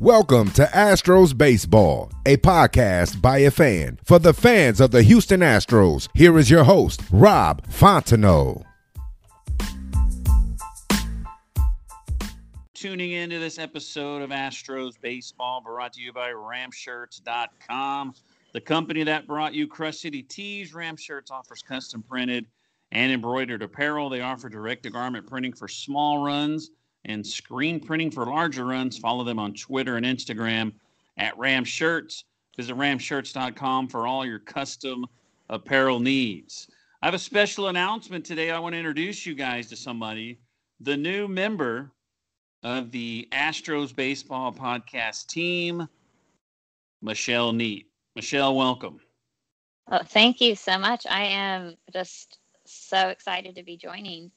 Welcome to Astros Baseball, a podcast by a fan for the fans of the Houston Astros. Here is your host, Rob Fontenot. Tuning into this episode of Astros Baseball brought to you by Ramshirts.com, the company that brought you Crush City Tees. Ramshirts offers custom printed and embroidered apparel. They offer direct to garment printing for small runs and screen printing for larger runs. Follow them on Twitter and Instagram at Ram Shirts. Visit ramshirts.com for all your custom apparel needs. I have a special announcement today. I want to introduce you guys to somebody, the new member of the Astros Baseball Podcast team, Michelle Neat. Michelle, welcome. Oh, thank you so much. I am just so excited to be joining.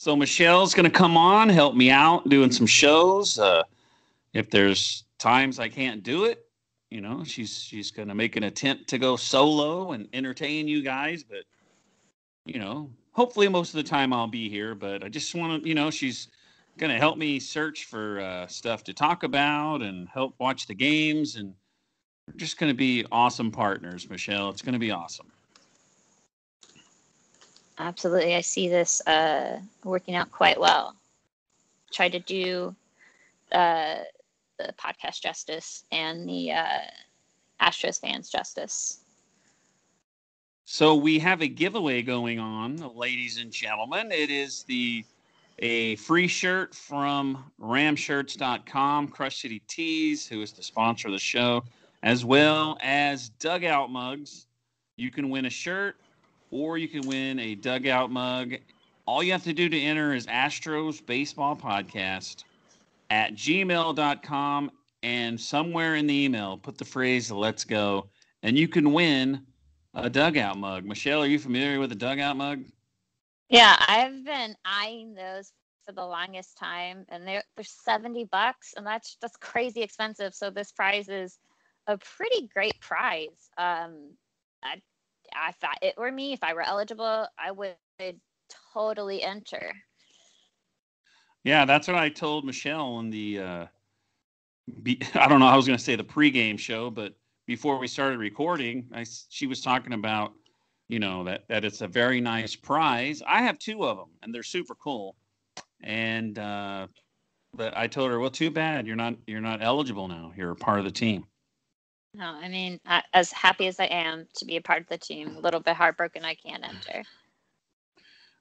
So Michelle's going to come on, help me out doing some shows. Uh, if there's times I can't do it, you know, she's she's going to make an attempt to go solo and entertain you guys. But you know, hopefully most of the time I'll be here. But I just want to, you know, she's going to help me search for uh, stuff to talk about and help watch the games. And we're just going to be awesome partners, Michelle. It's going to be awesome. Absolutely. I see this uh, working out quite well. Tried to do uh, the podcast justice and the uh, Astros fans justice. So we have a giveaway going on, ladies and gentlemen. It is the a free shirt from ramshirts.com, Crush City Tees, who is the sponsor of the show, as well as dugout mugs. You can win a shirt or you can win a dugout mug. All you have to do to enter is Astros Baseball Podcast at gmail.com. And somewhere in the email, put the phrase let's go, and you can win a dugout mug. Michelle, are you familiar with a dugout mug? Yeah, I've been eyeing those for the longest time, and they're, they're 70 bucks, and that's that's crazy expensive. So this prize is a pretty great prize. Um, I if I, it were me, if I were eligible, I would totally enter. Yeah, that's what I told Michelle in the. Uh, be, I don't know. I was going to say the pregame show, but before we started recording, I she was talking about, you know, that that it's a very nice prize. I have two of them, and they're super cool. And uh, but I told her, well, too bad you're not you're not eligible now. You're a part of the team. No, I mean, I, as happy as I am to be a part of the team, a little bit heartbroken I can't enter.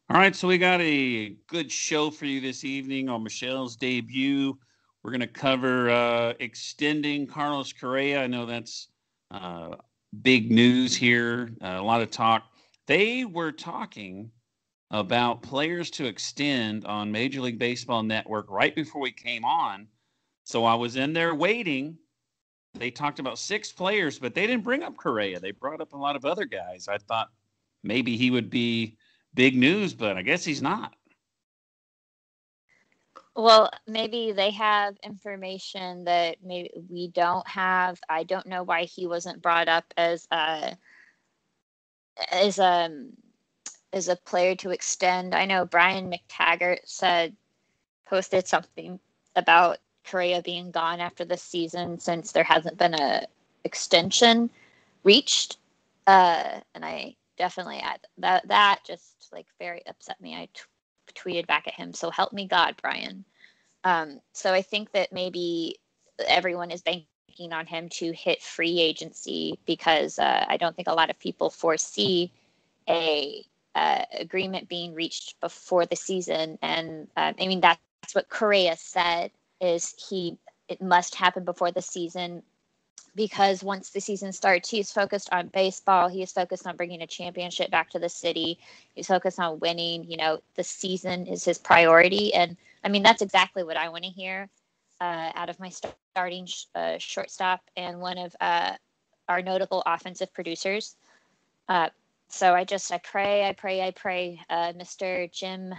All right, so we got a good show for you this evening on Michelle's debut. We're going to cover uh, extending Carlos Correa. I know that's uh, big news here, uh, a lot of talk. They were talking about players to extend on Major League Baseball Network right before we came on. So I was in there waiting they talked about six players, but they didn't bring up Correa. They brought up a lot of other guys. I thought maybe he would be big news, but I guess he's not. Well, maybe they have information that maybe we don't have. I don't know why he wasn't brought up as a as a as a player to extend. I know Brian McTaggart said posted something about Correa being gone after this season since there hasn't been a extension reached. Uh, and I definitely that that just like very upset me. I t- tweeted back at him, "So help me God, Brian." Um, so I think that maybe everyone is banking on him to hit free agency because uh, I don't think a lot of people foresee a uh, agreement being reached before the season. And uh, I mean that's what Correa said is he it must happen before the season because once the season starts, he's focused on baseball. He's focused on bringing a championship back to the city. He's focused on winning. You know, the season is his priority. And I mean, that's exactly what I want to hear uh, out of my starting sh- uh, shortstop and one of uh, our notable offensive producers. Uh, so I just, I pray, I pray, I pray, uh, Mr. Jim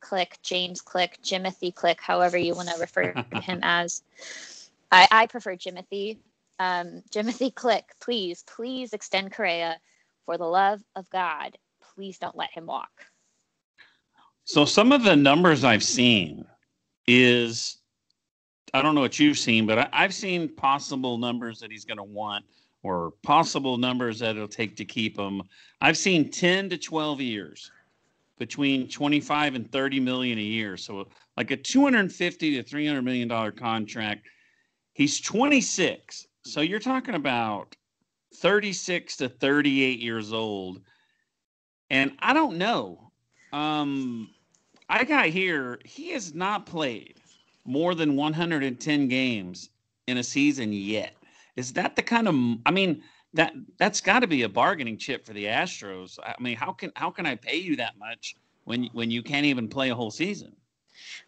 Click, James Click, Jimothy Click, however you want to refer to him as. I, I prefer Jimothy um, Jimothy Click, please, please extend Correa for the love of God. Please don't let him walk. So some of the numbers I've seen is I don't know what you've seen, but I, have seen possible numbers that he's going to want or possible numbers that it'll take to keep him. I've seen 10 to 12 years between 25 and 30 million a year. So like a 250 to 300 million dollar contract. He's 26. So you're talking about 36 to 38 years old. And I don't know. Um, I got here, he has not played more than 110 games in a season yet. Is that the kind of I mean that that's got to be a bargaining chip for the Astros. I mean, how can how can I pay you that much when when you can't even play a whole season?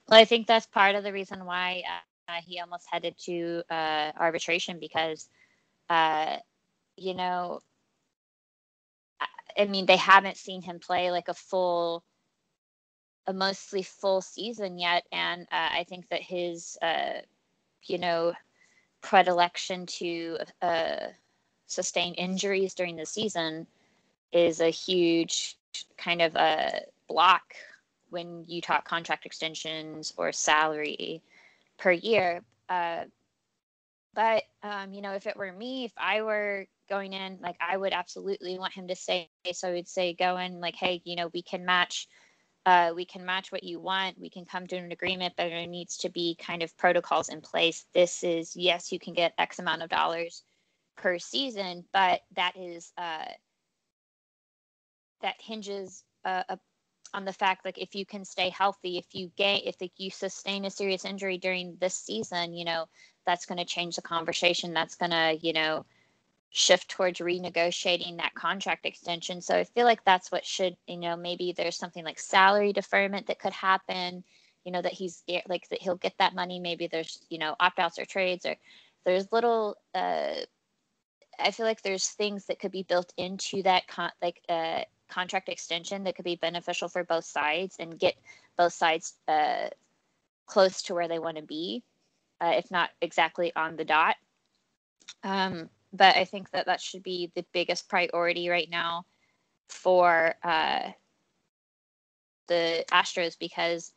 Well, I think that's part of the reason why uh, he almost headed to uh, arbitration because, uh, you know, I mean, they haven't seen him play like a full, a mostly full season yet, and uh, I think that his, uh, you know, predilection to uh, sustain injuries during the season is a huge kind of a block when you talk contract extensions or salary per year. Uh, but um, you know, if it were me, if I were going in, like I would absolutely want him to stay. So I would say, go in, like, hey, you know, we can match. Uh, we can match what you want. We can come to an agreement, but there needs to be kind of protocols in place. This is yes, you can get X amount of dollars per season, but that is uh, that hinges uh, on the fact like if you can stay healthy if you gain if like, you sustain a serious injury during this season you know that's going to change the conversation. That's going to you know shift towards renegotiating that contract extension. So i feel like that's what should you know maybe there's something like salary deferment that could happen you know that he's like that he'll get that money. Maybe there's you know opt-outs or trades or there's little uh i feel like there's things that could be built into that con- like uh contract extension that could be beneficial for both sides and get both sides uh, close to where they want to be, uh, if not exactly on the dot. Um, but I think that that should be the biggest priority right now for uh, the Astros because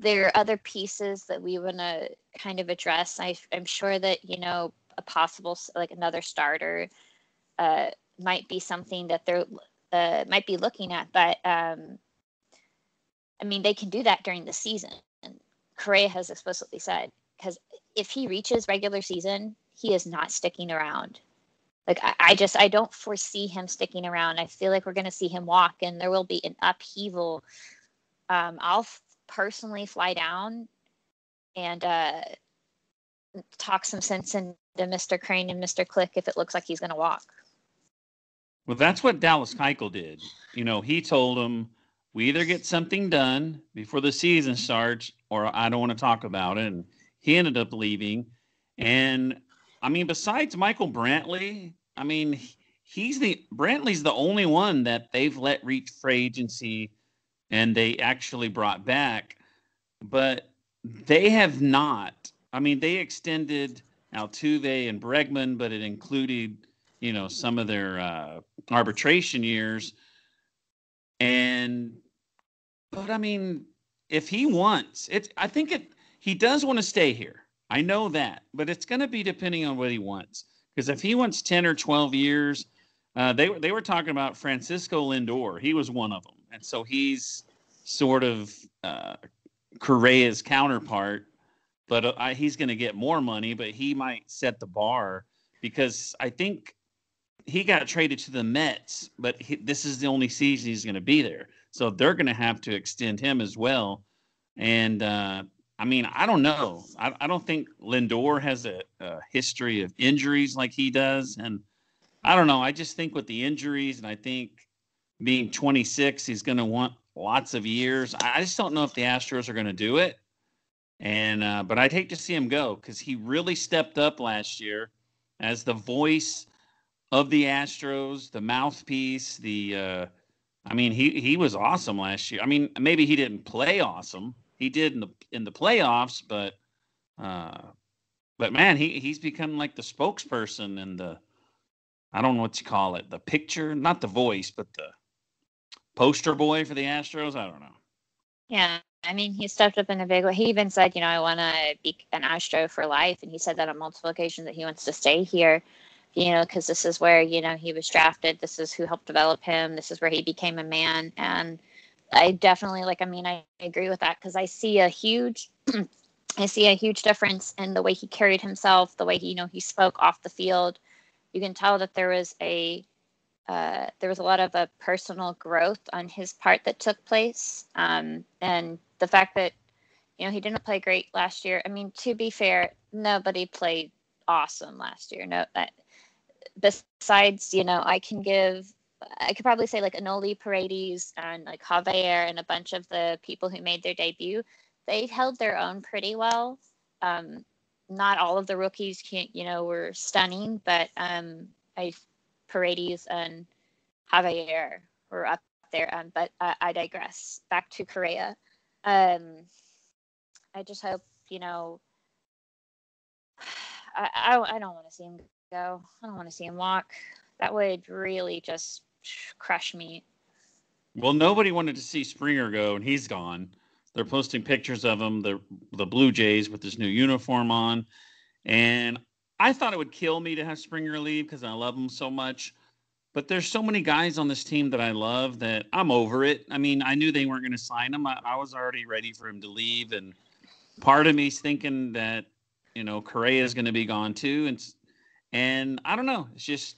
there are other pieces that we want to kind of address. I, am sure that you know a possible like another starter uh, might be something that they're uh, might be looking at. But um, I mean, they can do that during the season. And Correa has explicitly said because if he reaches regular season, he is not sticking around. Like I, I just I don't foresee him sticking around. I feel like we're going to see him walk, and there will be an upheaval. Um, I'll f- personally fly down and uh, talk some sense into Mr. Crane and Mr. Click if it looks like he's going to walk. Well, that's what Dallas Keuchel did. You know, he told him, we either get something done before the season starts or I don't want to talk about it. And he ended up leaving. And I mean, besides Michael Brantley, I mean, he's the Brantley's the only one that they've let reach free agency and they actually brought back. But they have not. I mean, they extended Altuve and Bregman, but it included you know some of their uh, arbitration years. And but i mean if he wants it i think it he does want to stay here. I know that but it's going to be depending on what he wants. Because if he wants 10 or 12 years uh, they, they were talking about francisco lindor. He was one of them and so he's sort of uh, correa's counterpart but uh, he's going to get more money but he might set the bar because i think he got traded to the Mets, but he, this is the only season he's going to be there. So they're going to have to extend him as well. And uh, I mean, I don't know. I, I don't think Lindor has a, a, history of injuries like he does. And I don't know. I just think with the injuries, and I think being 26, he's going to want lots of years. I just don't know if the Astros are going to do it. And, uh, but I'd hate to see him go because he really stepped up last year as the voice of the Astros, the mouthpiece, the, uh, I mean, he, he was awesome last year. I mean, maybe he didn't play awesome he did in the in the playoffs, but uh, but man, he he's become like the spokesperson and the I don't know what you call it, the picture, not the voice, but the poster boy for the Astros. I don't know. Yeah, I mean, he stepped up in a big way. He even said, you know, I want to be an Astro for life, and he said that on multiple occasions that he wants to stay here. You know, because this is where you know he was drafted. This is who helped develop him. This is where he became a man, and I definitely like. I mean, I agree with that because I see a huge, I see a huge difference in the way he carried himself, the way he, you know, he spoke off the field. You can tell that there was a, uh, there was a lot of a personal growth on his part that took place, um, and the fact that, you know, he didn't play great last year. I mean, to be fair, nobody played awesome last year. No, that besides, you know, I can give I could probably say like Enoli Paredes and like Javier and a bunch of the people who made their debut, they held their own pretty well. Um, not all of the rookies, can, you know, were stunning, but um, I Paredes and Javier were up there. Um, but uh, I digress. Back to Correa. Um, I just hope you know. I, I, I don't want to see him go. I don't want to see him walk. That would really just crush me. Well, nobody wanted to see Springer go, and he's gone. They're posting pictures of him, the the Blue Jays with his new uniform on, and I thought it would kill me to have Springer leave because I love him so much. But there's so many guys on this team that I love that I'm over it. I mean, I knew they weren't going to sign him. I, I was already ready for him to leave, and part of me's thinking that you know Correa is going to be gone too, and and I don't know. It's just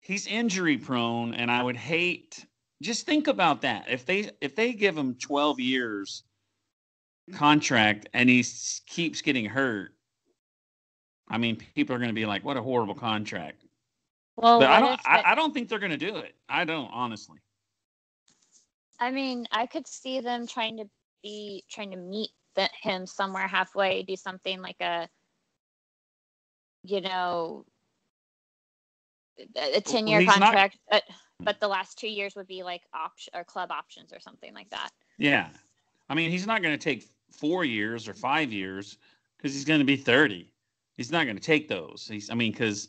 he's injury prone, and I would hate. Just think about that. If they if they give him 12 years contract and he keeps getting hurt, I mean, people are going to be like, "What a horrible contract." Well, but I don't. I, I don't think they're going to do it. I don't honestly. I mean, I could see them trying to be trying to meet the, him somewhere halfway, do something like a, you know, a 10 year well, contract not... but, but the last two years would be like option or club options or something like that yeah i mean he's not going to take four years or five years because he's going to be 30 he's not going to take those he's i mean because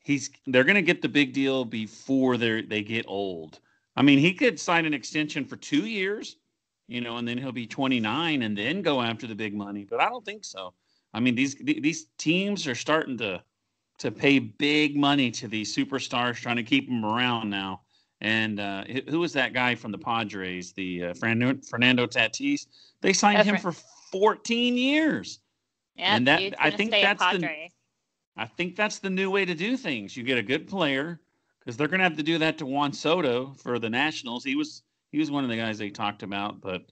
he's they're going to get the big deal before they they get old i mean he could sign an extension for two years you know and then he'll be 29 and then go after the big money but i don't think so i mean these these teams are starting to to pay big money to these superstars, trying to keep them around now. And uh, who was that guy from the Padres, the uh, Fernando, Fernando Tatis? They signed that's him right. for 14 years. Yeah, and that I think that's the I think that's the new way to do things. You get a good player because they're going to have to do that to Juan Soto for the Nationals. He was he was one of the guys they talked about, but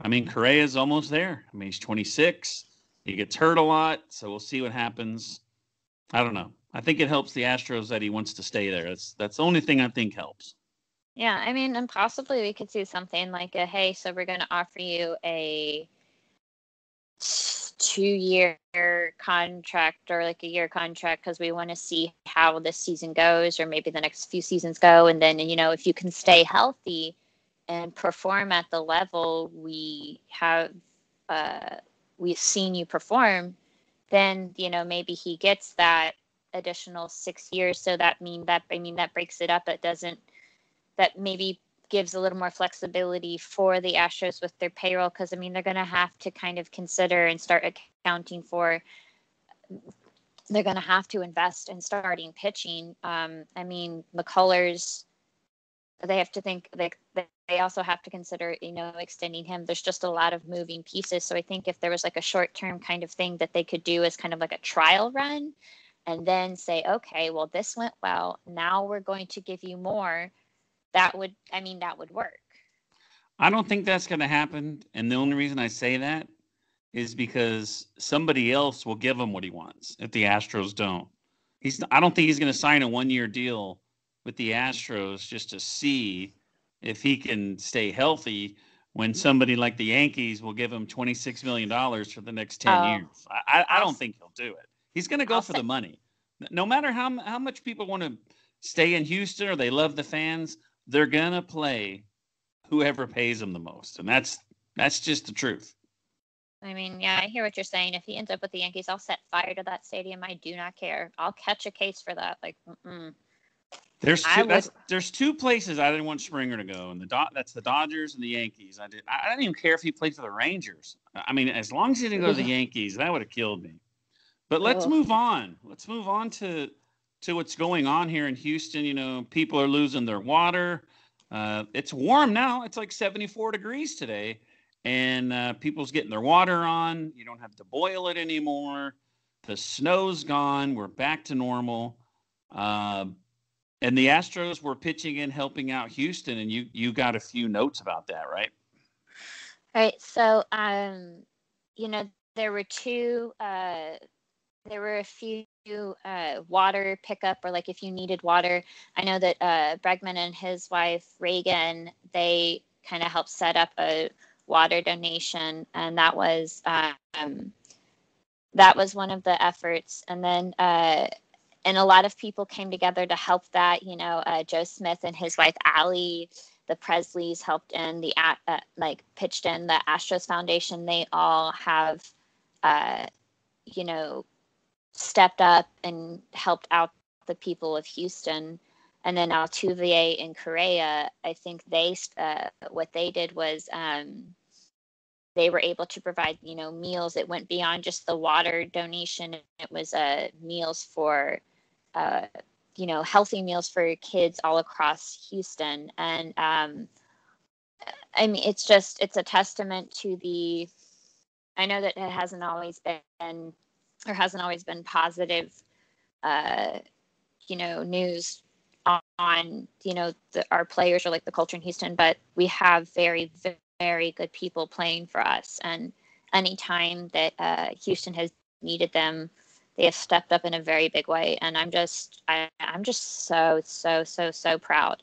I mean Correa is almost there. I mean he's 26. He gets hurt a lot, so we'll see what happens. I don't know. I think it helps the Astros that he wants to stay there. That's that's the only thing I think helps. Yeah, I mean, and possibly we could see something like a hey, so we're going to offer you a two year contract or like a year contract because we want to see how this season goes or maybe the next few seasons go and then you know if you can stay healthy and perform at the level we have uh, we've seen you perform then you know maybe he gets that additional six years. So that mean that I mean that breaks it up. It doesn't that maybe gives a little more flexibility for the Astros with their payroll because I mean they're going to have to kind of consider and start accounting for. They're going to have to invest in starting pitching. Um, I mean McCullers, they have to think they they also have to consider you know extending him. There's just a lot of moving pieces. So I think if there was like a short term kind of thing that they could do as kind of like a trial run and then say, okay, well, this went well. Now we're going to give you more. That would, I mean, that would work. I don't think that's going to happen. And the only reason I say that is because somebody else will give him what he wants if the Astros don't. He's I don't think he's going to sign a one-year deal with the Astros just to see if he can stay healthy when somebody like the Yankees will give him $26 million for the next 10 Oh. years. I, I, don't think he'll do it. He's going to go I'll for say- the money. No matter how, how much people want to stay in Houston or they love the fans, they're going to play whoever pays them the most. And that's that's just the truth. I mean, yeah, I hear what you're saying. If he ends up with the Yankees, I'll set fire to that stadium. I do not care. I'll catch a case for that. Like, mm-mm. There's two, that's, would- there's two places I didn't want Springer to go, and the Do- that's the Dodgers and the Yankees. I did. I I didn't even care if he played for the Rangers. I mean, as long as he didn't go to the Yankees, that would have killed me. But let's Ugh. move on. Let's move on to to what's going on here in Houston. You know, people are losing their water. Uh, it's warm now. It's like 74 degrees today, and uh, people's getting their water on. You don't have to boil it anymore. The snow's gone. We're back to normal. Uh, and the Astros were pitching in, helping out Houston, and you you got a few notes about that, right? Right. So, um, you know, there were two, uh, there were a few uh, water pickup, or like if you needed water. I know that uh, Bregman and his wife Reagan, they kind of helped set up a water donation, and that was um, that was one of the efforts. And then, uh, and a lot of people came together to help that. You know, uh, Joe Smith and his wife Allie the Presslys helped in the uh, like pitched in the Astros Foundation. They all have, uh, you know, stepped up and helped out the people of Houston. And then Altuve in Correa, I think they uh, what they did was um, they were able to provide you know meals. It went beyond just the water donation. It was uh, meals for uh, you know healthy meals for kids all across Houston and um I mean it's just it's a testament to the I know that it hasn't always been or hasn't always been positive uh you know news on, you know the, our players or like the culture in Houston but we have very very good people playing for us. And anytime that uh Houston has needed them they have stepped up in a very big way. And i'm just I, i'm just so so so so proud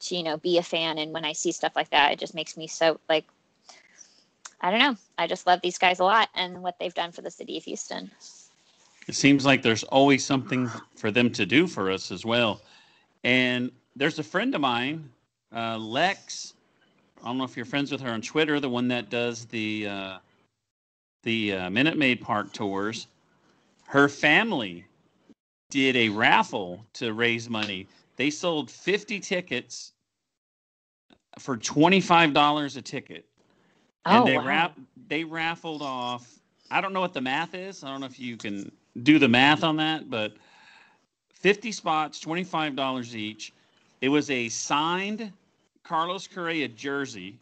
to you know be a fan. And when i see stuff like that it just makes me so like i don't know i just love these guys a lot and what they've done for the city of houston It seems like there's always something for them to do for us as well. And there's a friend of mine, uh, Lex. I don't know if you're friends with her on Twitter, the one that does the uh, the uh, Minute Maid Park tours. Her family did a raffle to raise money. They sold 50 tickets for $25 a ticket. And Oh, they wow. rap they raffled off I don't know what the math is. I don't know if you can do the math on that, but 50 spots, $25 each. It was a signed Carlos Correa jersey,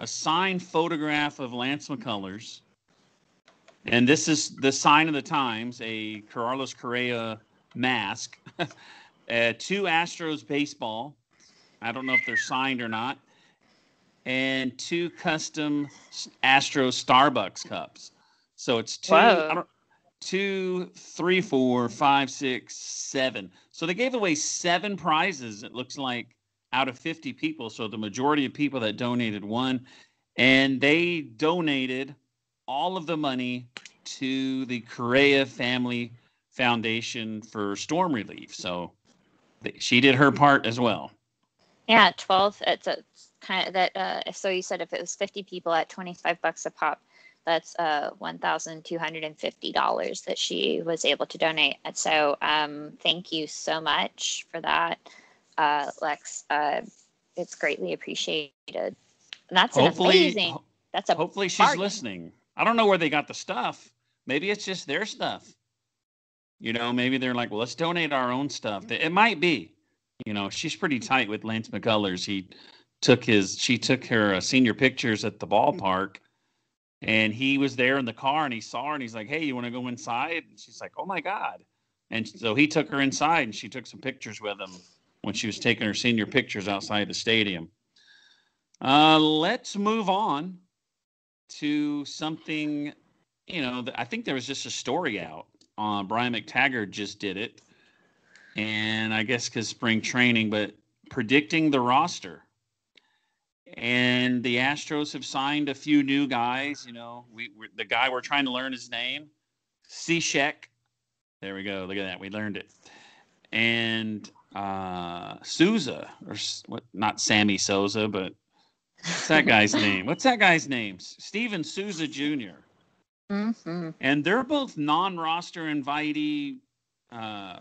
a signed photograph of Lance McCullers, and this is the sign of the times, a Carlos Correa mask, uh, two Astros baseball. I don't know if they're signed or not and two custom Astro Starbucks cups. So it's two, Whoa. I don't, two, three, four, five, six, seven. So they gave away seven prizes. It looks like out of 50 people. So the majority of people that donated won, and they donated all of the money to the Correa Family Foundation for storm relief. So she did her part as well. yeah 12 it's a it's kind of that uh so you said if it was 50 people at 25 bucks a pop that's uh $1250 that she was able to donate and so um thank you so much for that uh lex uh it's greatly appreciated and that's Hopefully, amazing that's a hopefully she's bargain. listening. I don't know where they got the stuff. Maybe it's just their stuff. You know, maybe they're like, well, let's donate our own stuff. It might be. You know, she's pretty tight with Lance McCullers. He took his, she took her uh, senior pictures at the ballpark, and he was there in the car, and he saw her, and he's like, "Hey, you want to go inside?" And she's like, "Oh my god!" And so he took her inside, and she took some pictures with him when she was taking her senior pictures outside the stadium. Uh, let's move on to something, you know, I think there was just a story out. Uh, Brian McTaggart just did it, and I guess because spring training, but predicting the roster. And the Astros have signed a few new guys. You know, we the guy we're trying to learn his name, Cishek. There we go. Look at that. We learned it. And uh, Souza, or what? Not Sammy Sosa, but what's that guy's name? What's that guy's name? Steven Souza Jr. Mm-hmm. And they're both non-roster invitee. Uh,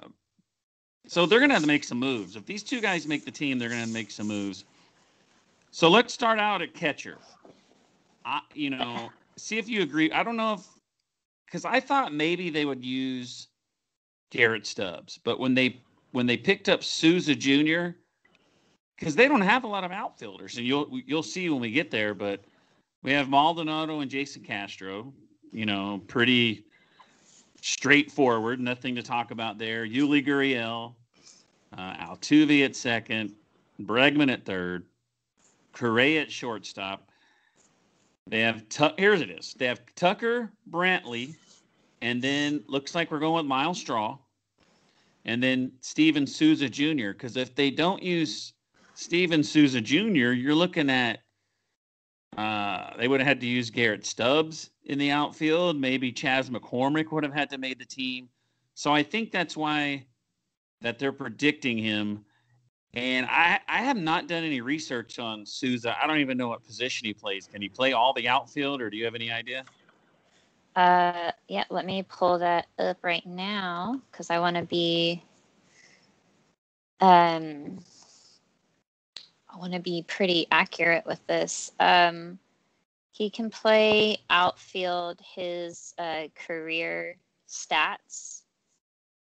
so they're gonna have to make some moves. If these two guys make the team, they're gonna make some moves. So let's start out at catcher. I, you know, see if you agree. I don't know if because I thought maybe they would use Garrett Stubbs, but when they when they picked up Souza Jr. because they don't have a lot of outfielders, and you'll you'll see when we get there. But we have Maldonado and Jason Castro. You know, pretty straightforward. Nothing to talk about there. Yuli Gurriel, uh, Altuve at second, Bregman at third, Correa at shortstop. They have here's it is. They have Tucker Brantley, and then looks like we're going with Myles Straw and then Steven Souza Jr. Because if they don't use Steven Souza Jr., you're looking at uh, they would have had to use Garrett Stubbs in the outfield. Maybe Chas McCormick would have had to made the team. So I think that's why that they're predicting him. And I, I have not done any research on Souza. I don't even know what position he plays. Can he play all the outfield, or do you have any idea? Uh, yeah, let me pull that up right now because I want to be, um, I want to be pretty accurate with this. Um, he can play outfield his uh, career stats.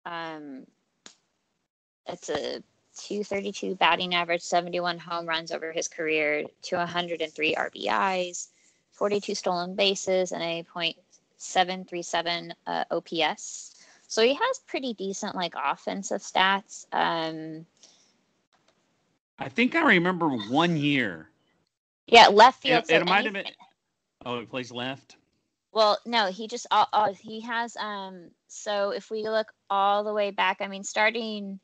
Um, it's a 232 batting average, 71 home runs over his career, 203 RBIs, 42 stolen bases, and a point 737 uh, OPS. So he has pretty decent like offensive stats. Um, I think I remember one year. Yeah, left field. It, it might have been. Oh, he plays left. Well, no, he just uh, uh, he has. Um, so if we look all the way back, I mean, starting,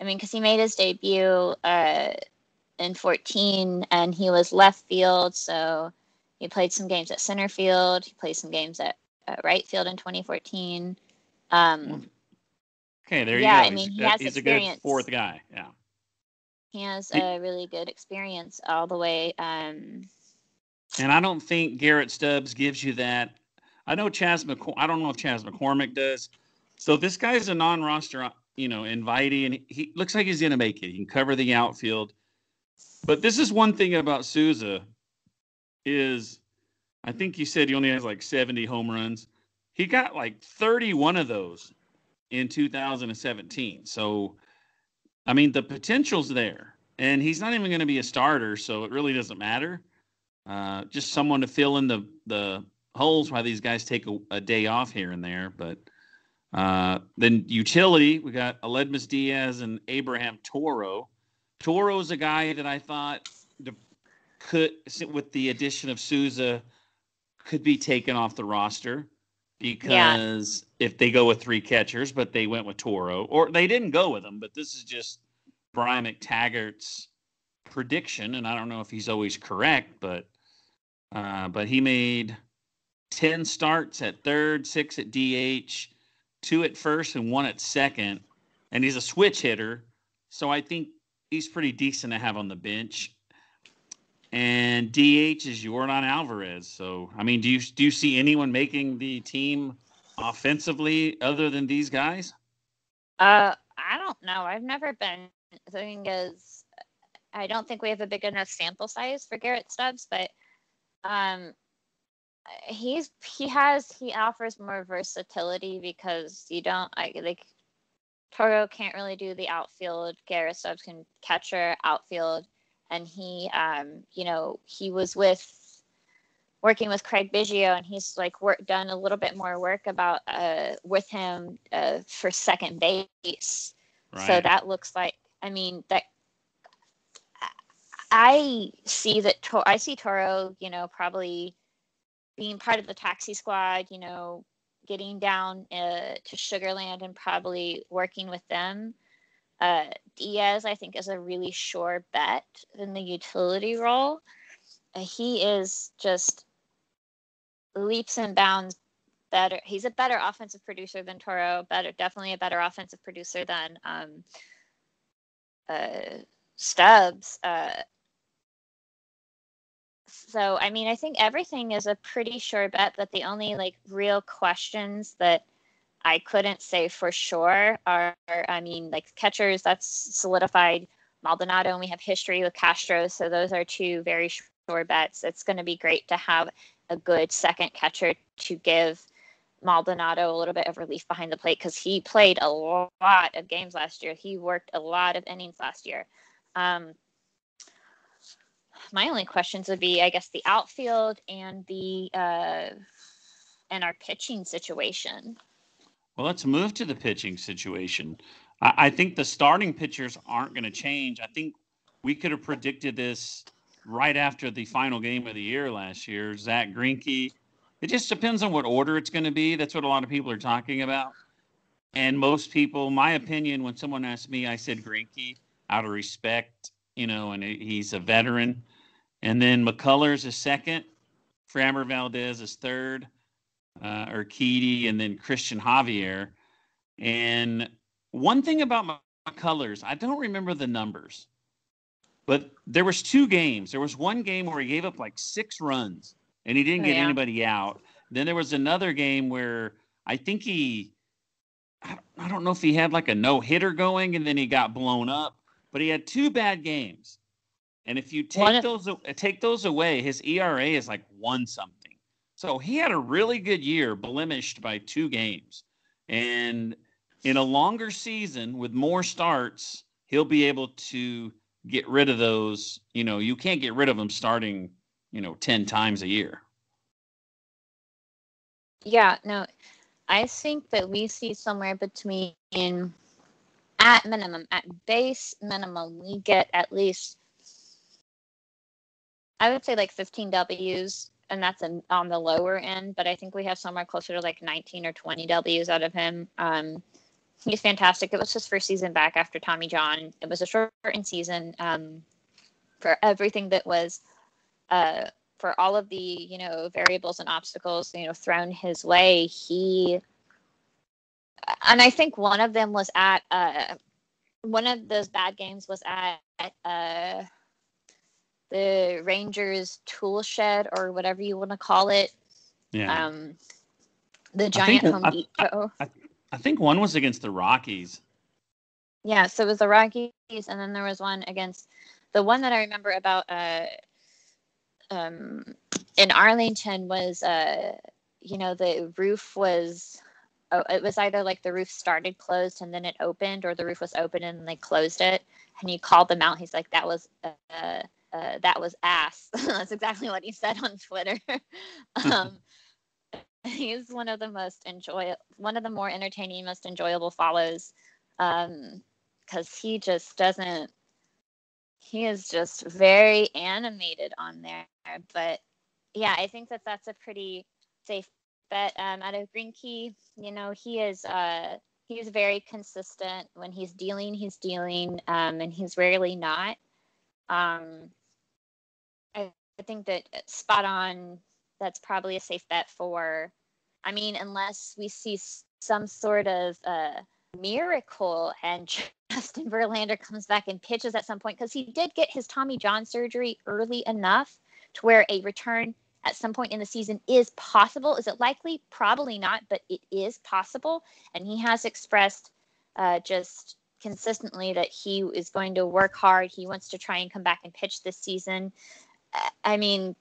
I mean, because he made his debut uh, in 14, and he was left field. So he played some games at center field. He played some games at, at right field in 2014. Um, okay, there yeah, you go. I mean, he's, he has he's experience. a good fourth guy. Yeah. He has a really good experience all the way. Um, and I don't think Garrett Stubbs gives you that. I know Chas McCormick. I don't know if Chas McCormick does. So this guy's a non-roster, you know, inviting. and he looks like he's going to make it. He can cover the outfield. But this is one thing about Souza is I think you said he only has like 70 home runs. He got like 31 of those in 2017. So, I mean, the potential's there. And he's not even going to be a starter, so it really doesn't matter. Uh, just someone to fill in the, the holes while these guys take a, a day off here and there. But uh, then utility, we got Aledmys Diaz and Abraham Toro. Toro's a guy that I thought could, with the addition of Souza, could be taken off the roster because yeah. if they go with three catchers, but they went with Toro, or they didn't go with him, but this is just Brian McTaggart's prediction, and I don't know if he's always correct, but uh, but he made ten starts at third, six at DH, two at first, and one at second, and he's a switch hitter, so I think he's pretty decent to have on the bench and DH is Yordan Alvarez. So, I mean, do you do you see anyone making the team offensively other than these guys? Uh, I don't know. I've never been. The thing is, I don't think we have a big enough sample size for Garrett Stubbs, but um, he's he has he offers more versatility because you don't I like Toro can't really do the outfield. Garrett Stubbs can catcher outfield and he um, you know he was with working with Craig Biggio and he's like work done a little bit more work about uh, with him uh, for second base right. so that looks like I mean that I see that I see Toro you know probably being part of the taxi squad, you know, getting down uh, to Sugarland and probably working with them. Uh, Diaz, I think, is a really sure bet in the utility role. Uh, he is just leaps and bounds better. He's a better offensive producer than Toro. Better, definitely a better offensive producer than um, uh, Stubbs. Uh, so I mean, I think everything is a pretty sure bet. But the only like real questions that I couldn't say for sure are, I mean, like catchers. That's solidified. Maldonado, and we have history with Castro, so those are two very sure bets. It's going to be great to have a good second catcher to give Maldonado a little bit of relief behind the plate because he played a lot of games last year. He worked a lot of innings last year. Um, my only questions would be, I guess, the outfield and the uh, and our pitching situation. Well, let's move to the pitching situation. I, I think the starting pitchers aren't going to change. I think we could have predicted this right after the final game of the year last year. Zack Greinke. It just depends on what order it's going to be. That's what a lot of people are talking about. And most people, my opinion, when someone asked me, I said Greinke out of respect, you know, and he's a veteran. And then McCullers is second, Framber Valdez is third, uh, Urquidy, and then Christian Javier. And one thing about McCullers, I don't remember the numbers, but there was two games. There was one game where he gave up like six runs and he didn't get yeah. anybody out. Then there was another game where I think he, I don't know if he had like a no hitter going and then he got blown up, but he had two bad games. And if you take those take those away, his ERA is like one something. So he had a really good year, blemished by two games. And in a longer season with more starts, he'll be able to get rid of those. You know, you can't get rid of them starting, you know, 10 times a year. Yeah, no, I think that we see somewhere between, at minimum, at base minimum, we get at least I would say like 15 W's, and that's an, on the lower end. But I think we have somewhere closer to like 19 or 20 W's out of him. Um, he's fantastic. It was his first season back after Tommy John. It was a shortened season um, for everything that was. Uh, for all of the you know variables and obstacles you know thrown his way he and i think one of them was at uh, one of those bad games was at uh, the Rangers tool shed or whatever you want to call it. Yeah. Um, the giant think, Home I, Depot. I, I, think one was against the Rockies. Yeah, so it was the Rockies, and then there was one against the one that I remember about uh, um, in Arlington was uh, you know the roof was oh, it was either like the roof started closed and then it opened, or the roof was open and they closed it. And he called them out. He's like, that was. Uh, uh, that was ass. That's exactly what he said on Twitter. um, he's one of the most enjoy, one of the more entertaining, most enjoyable follows, because um, he just doesn't. He is just very animated on there. But yeah, I think that that's a pretty safe bet. Um, out of Greinke, you know, he is. Uh, he's very consistent when he's dealing. He's dealing, um, and he's rarely not. Um, I, think that uh, spot on. That's probably a safe bet for. I mean, unless we see some sort of uh, miracle and Justin Verlander comes back and pitches at some point because he did get his Tommy John surgery early enough to where a return at some point in the season is possible. Is it likely? Probably not, but it is possible. And he has expressed uh, just consistently that he is going to work hard. He wants to try and come back and pitch this season. I mean,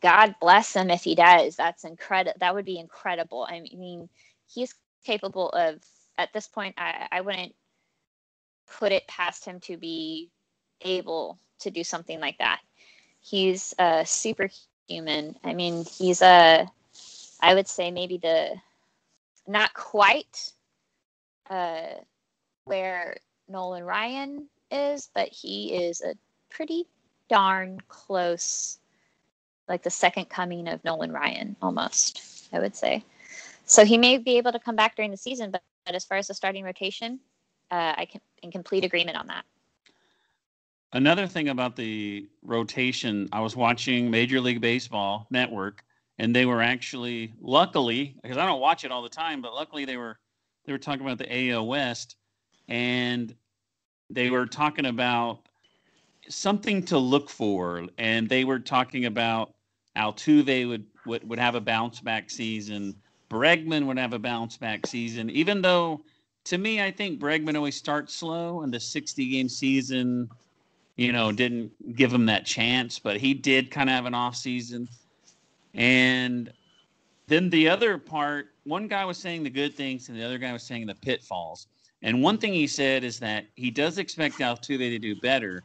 God bless him if he does. That's incredible. That would be incredible. I mean, he's capable of. At this point, I, I wouldn't put it past him to be able to do something like that. He's a superhuman. I mean, he's a. I would say maybe the, not quite, uh, where Nolan Ryan is, but he is a pretty darn close like the second coming of Nolan Ryan, almost, I would say. So he may be able to come back during the season, but, but as far as the starting rotation, uh, I can in complete agreement on that. Another thing about the rotation, I was watching Major League Baseball Network, and they were actually, luckily, because I don't watch it all the time, but luckily they were they were talking about the AL West, and they were talking about something to look for, and they were talking about Altuve would, would would have a bounce back season. Bregman would have a bounce back season, even though to me, I think Bregman always starts slow, and the 60 game season, you know, didn't give him that chance, but he did kind of have an off season. And then the other part, one guy was saying the good things, and the other guy was saying the pitfalls. And one thing he said is that he does expect Altuve to do better,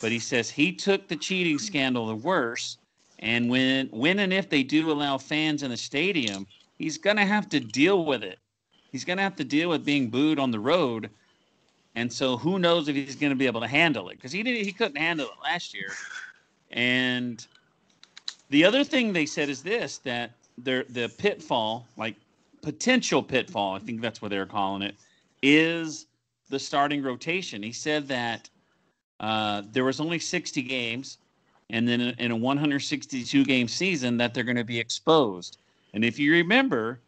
but he says he took the cheating scandal the worst. And when when and if they do allow fans in the stadium, he's gonna have to deal with it. He's gonna have to deal with being booed on the road. And so who knows if he's gonna be able to handle it? Because he didn't, he couldn't handle it last year. And the other thing they said is this that the the pitfall, like potential pitfall, I think that's what they're calling it, is the starting rotation. He said that uh, there was only 60 games, and then in a 162 game season, that they're going to be exposed. And if you remember,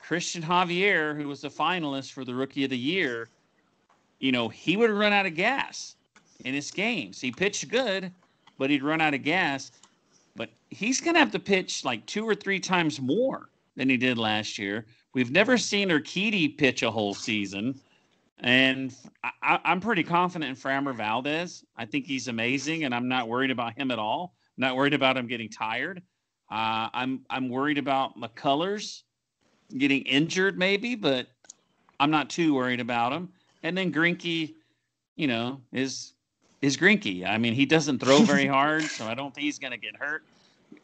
Christian Javier, who was the finalist for the Rookie of the Year, you know, he would run out of gas in his games. He pitched good, but he'd run out of gas. But he's going to have to pitch like two or three times more than he did last year. We've never seen Urquidy pitch a whole season. And I, am pretty confident in Framber Valdez. I think he's amazing, and I'm not worried about him at all. I'm not worried about him getting tired. Uh, I'm I'm worried about McCullers getting injured, maybe, but I'm not too worried about him. And then Grinky, you know, is is Greinke. I mean, he doesn't throw very hard, so I don't think he's going to get hurt.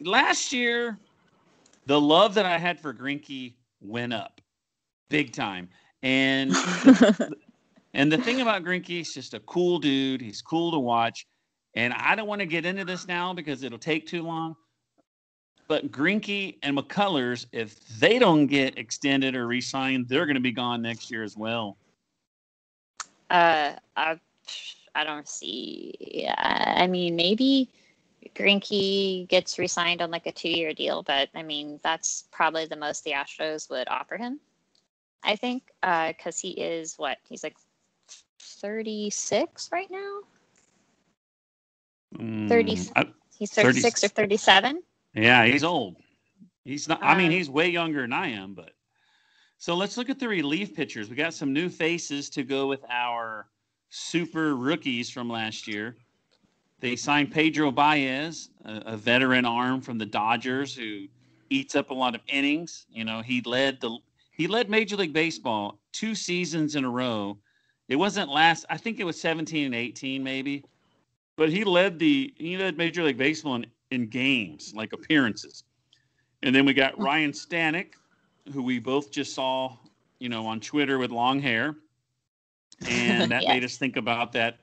Last year, the love that I had for Grinky went up big time. And and the thing about Grinky, he's just a cool dude. He's cool to watch. And I don't want to get into this now because it'll take too long. But Grinky and McCullers, if they don't get extended or re-signed, they're going to be gone next year as well. Uh, I, I don't see. Yeah, I mean, maybe Grinky gets re-signed on like a two-year deal, but I mean, that's probably the most the Astros would offer him. I think, because uh, he is what he's like 36 right now. Mm, 30. he's 36 30, or 37. Yeah, he's old. He's not. I mean, um, he's way younger than I am. But so let's look at the relief pitchers. We got some new faces to go with our super rookies from last year. They signed Pedro Baez, a, a veteran arm from the Dodgers who eats up a lot of innings. You know, he led the he led Major League Baseball two seasons in a row. It wasn't last, I think it was 17 and 18 maybe, but he led the he led Major League Baseball in, in games, like appearances. And then we got hmm. Ryan Stanek, who we both just saw, you know, on Twitter with long hair. And that yeah. made us think about that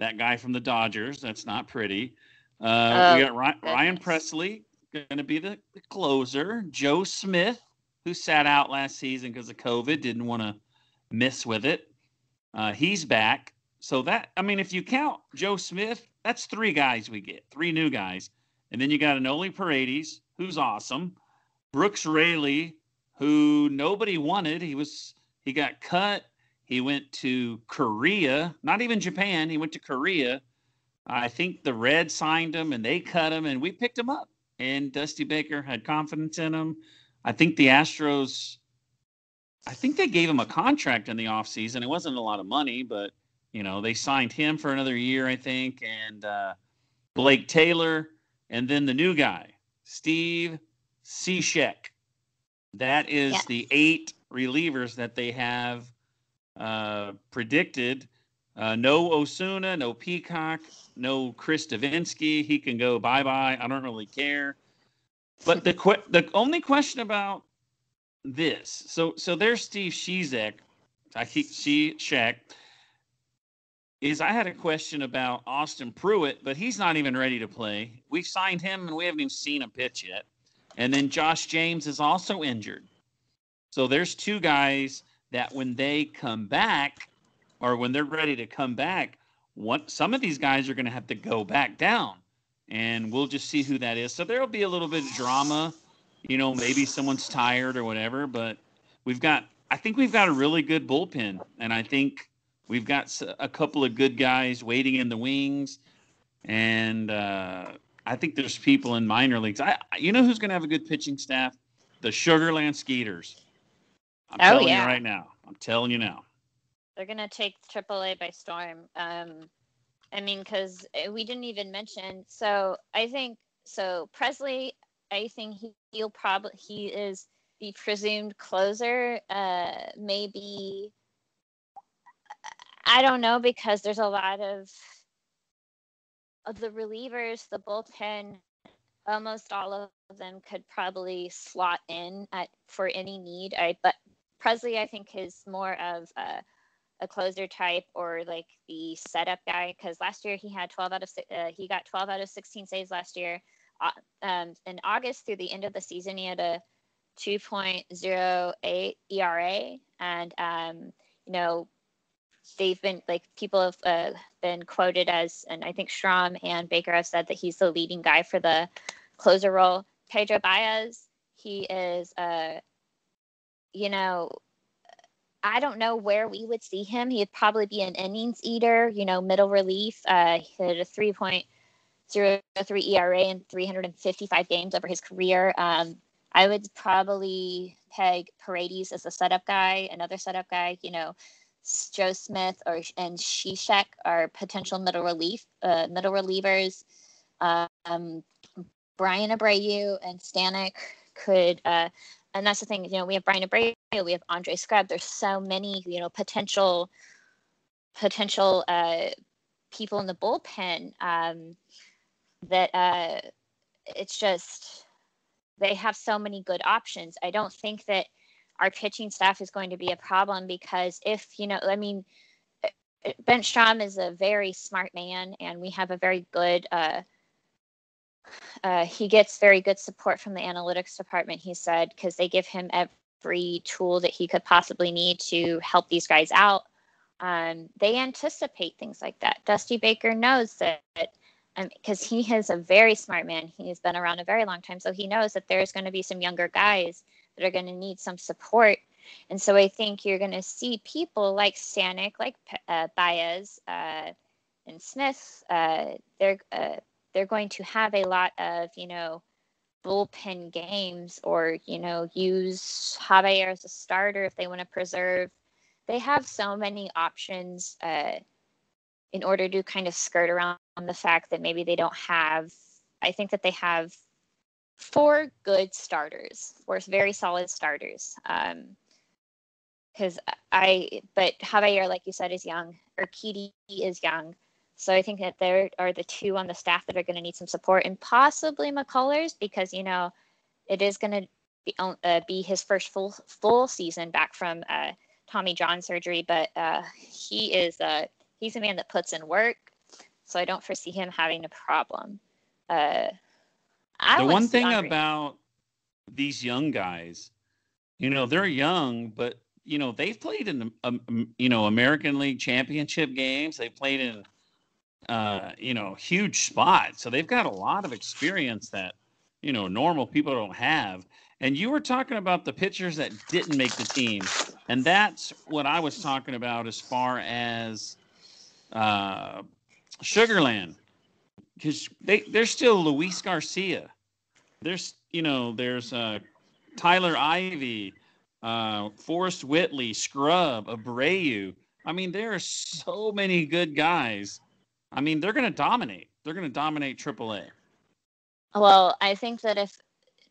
that guy from the Dodgers. That's not pretty. Uh, we oh, got Ryan, Ryan Pressly going to be the, the, closer. Joe Smith who sat out last season because of COVID, didn't want to miss with it. Uh, he's back. So that I mean, if you count Joe Smith, that's three guys we get, three new guys, and then you got Enoli Paredes, who's awesome, Brooks Raley, who nobody wanted. He was he got cut. He went to Korea, not even Japan. He went to Korea. I think the Reds signed him and they cut him, and we picked him up. And Dusty Baker had confidence in him. I think the Astros, I think they gave him a contract in the offseason. It wasn't a lot of money, but, you know, they signed him for another year, I think, and uh, Blake Taylor, and then the new guy, Steve Cishek. That is yeah. the eight relievers that they have uh, predicted. Uh, no Osuna, no Peacock, no Chris Devenski. He can go bye bye. I don't really care. But the que- the only question about this, so so there's Steve Shizek, I keep she is I had a question about Austin Pruitt, but he's not even ready to play. We've signed him and we haven't even seen a pitch yet. And then Josh James is also injured. So there's two guys that when they come back or when they're ready to come back, what some of these guys are going to have to go back down. And we'll just see who that is. So there'll be a little bit of drama. You know, maybe someone's tired or whatever, but we've got I think we've got a really good bullpen and I think We've got a couple of good guys waiting in the wings, and uh, I think there's people in minor leagues. I, you know who's going to have a good pitching staff? The Sugarland Skeeters. I'm oh, telling yeah. you right now. I'm telling you now. They're going to take AAA by storm. Um, I mean, because uh, we didn't even mention. So I think so. Pressly, I think he, he'll probably he is the presumed closer. Uh, maybe I don't know because there's a lot of of the relievers, the bullpen, almost all of them could probably slot in at for any need. I but Pressly, I think is more of a, a closer type or like the setup guy because last year he had 12 out of uh, he got 12 out of 16 saves last year. Um, in August through the end of the season, he had a 2.08 ERA, and um, you know they've been like people have uh, been quoted as, and I think Strom and Baker have said that he's the leading guy for the closer role. Pedro Baez, he is, uh, you know, I don't know where we would see him. He'd probably be an innings eater, you know, middle relief. Uh, he had a 3.03 ERA in 355 games over his career. Um, I would probably peg Paredes as a setup guy, another setup guy, you know, Joe Smith or and Cishek are potential middle relief uh, middle relievers. Um, Bryan Abreu and Stanek could, uh, and that's the thing. You know, we have Bryan Abreu, we have Andre Scrubb. There's so many, you know, potential potential uh, people in the bullpen um, that uh, it's just they have so many good options. I don't think that our pitching staff is going to be a problem because if you know i mean Ben Strom is a very smart man, and we have a very good. Uh, uh, he gets very good support from the analytics department. He said because they give him every tool that he could possibly need to help these guys out. Um, they anticipate things like that. Dusty Baker knows that because um, he is a very smart man. He's been around a very long time, so he knows that there's going to be some younger guys that are going to need some support. And so I think you're going to see people like Stanek, like uh, Baez, uh, and Smith. Uh, they're uh, they're going to have a lot of you know bullpen games, or you know use Javier as a starter if they want to preserve. They have so many options uh, in order to kind of skirt around the fact that maybe they don't have. I think that they have four good starters, four very solid starters. Um, because I, but Javier, like you said, is young. Urquidy is young. So I think that there are the two on the staff that are going to need some support, and possibly McCullers because you know it is going to be, uh, be his first full full season back from uh, Tommy John surgery. But uh, he is uh, he's a man that puts in work, so I don't foresee him having a problem. Uh, I the one thing about these young guys, you know, they're young, but you know they've played in um, um, you know American League Championship games. They played in uh, you know huge spots, so they've got a lot of experience that you know normal people don't have. And you were talking about the pitchers that didn't make the team, and that's what I was talking about as far as uh, Sugarland because they there's still Luis Garcia. There's you know there's uh, Tyler Ivey, uh, Forrest Whitley, Scrubb, Abreu. I mean there are so many good guys. I mean they're going to dominate. They're going to dominate AAA. Well, I think that if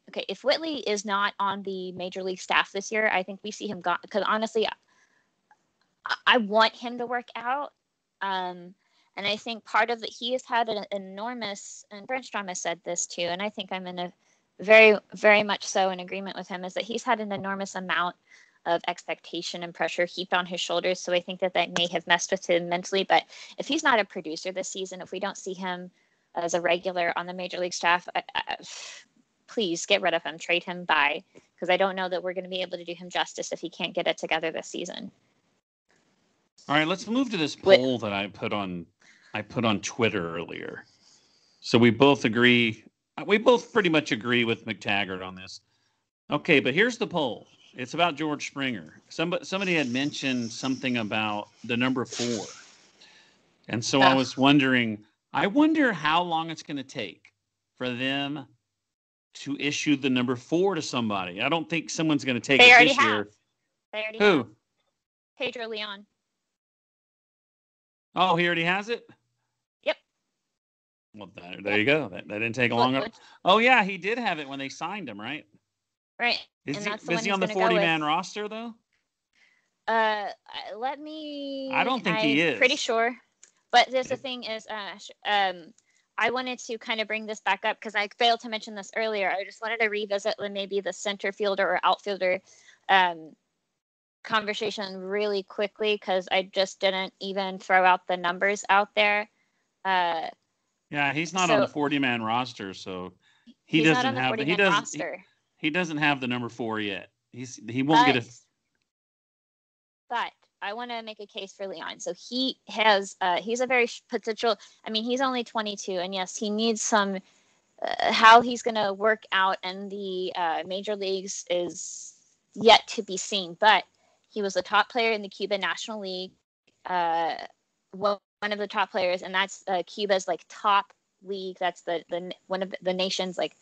okay if Whitley is not on the major league staff this year, I think we see him go because honestly, I, I want him to work out. Um, and I think part of it, he has had an enormous, and Brent Strom has said this too, and I think I'm in a very, very much so in agreement with him, is that he's had an enormous amount of expectation and pressure heaped on his shoulders. So I think that that may have messed with him mentally. But if he's not a producer this season, if we don't see him as a regular on the major league staff, I, I, please get rid of him, trade him by, because I don't know that we're going to be able to do him justice if he can't get it together this season. All right, let's move to this poll that I put on I put on Twitter earlier. So we both agree. We both pretty much agree with McTaggart on this. Okay, but here's the poll. It's about George Springer. Somebody somebody had mentioned something about the number four, and so I ah. was wondering. I wonder how long it's going to take for them to issue the number four to somebody. I don't think someone's going to take they it this have. year. They already Who? have. Pedro Leon. Oh, he already has it. Yep. Well, there, there you go. That, that didn't take long. Oh yeah, he did have it when they signed him, right? Right. Is And he, that's the is he on the gonna go with. 40 man roster though? Uh, let me. I don't think he is. I'm Pretty sure, but there's the thing is, uh, um, I wanted to kind of bring this back up because I failed to mention this earlier. I just wanted to revisit maybe the center fielder or outfielder, um, conversation really quickly because I just didn't even throw out the numbers out there. Uh, Yeah, he's not on the 40 man roster, so he doesn't not on the have 40 he doesn't roster. he, he doesn't have the number four yet. He's he won't get a But- but I want to make a case for Leon. So he has, uh, he's a very potential. I mean, he's only 22, and yes, he needs some. Uh, how he's going to work out in the uh, major leagues is yet to be seen. But he was a top player in the Cuban National League, uh, one one of the top players, and that's uh, Cuba's like top league. That's the the one of the nation's like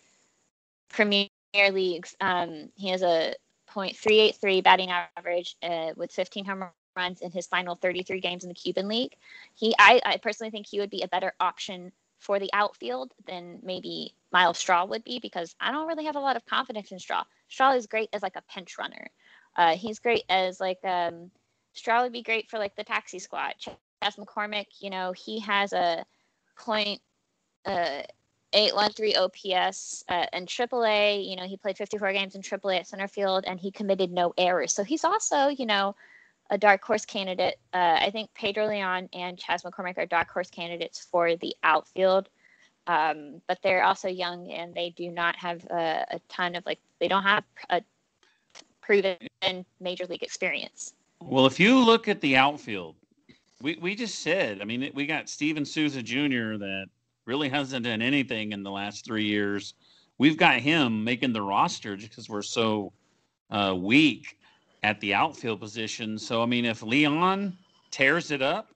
premier leagues. Um, he has a .383 batting average uh, with 15 home runs in his final 33 games in the Cuban League. He, I, I personally think he would be a better option for the outfield than maybe Myles Straw would be because I don't really have a lot of confidence in Straw. Straw is great as like a pinch runner. Uh, he's great as like um, Straw would be great for like the taxi squad. Chas McCormick, you know, he has a point uh, 813 OPS uh, in AAA. You know, he played 54 games in AAA at center field and he committed no errors. So he's also, you know, a dark horse candidate. Uh, I think Pedro Leon and Chas McCormick are dark horse candidates for the outfield. Um, but they're also young and they do not have a, a ton of like, they don't have a proven major league experience. Well, if you look at the outfield, we, we just said, I mean, we got Steven Souza Jr. that really hasn't done anything in the last three years. We've got him making the roster just because we're so uh, weak at the outfield position. So, I mean, if Leon tears it up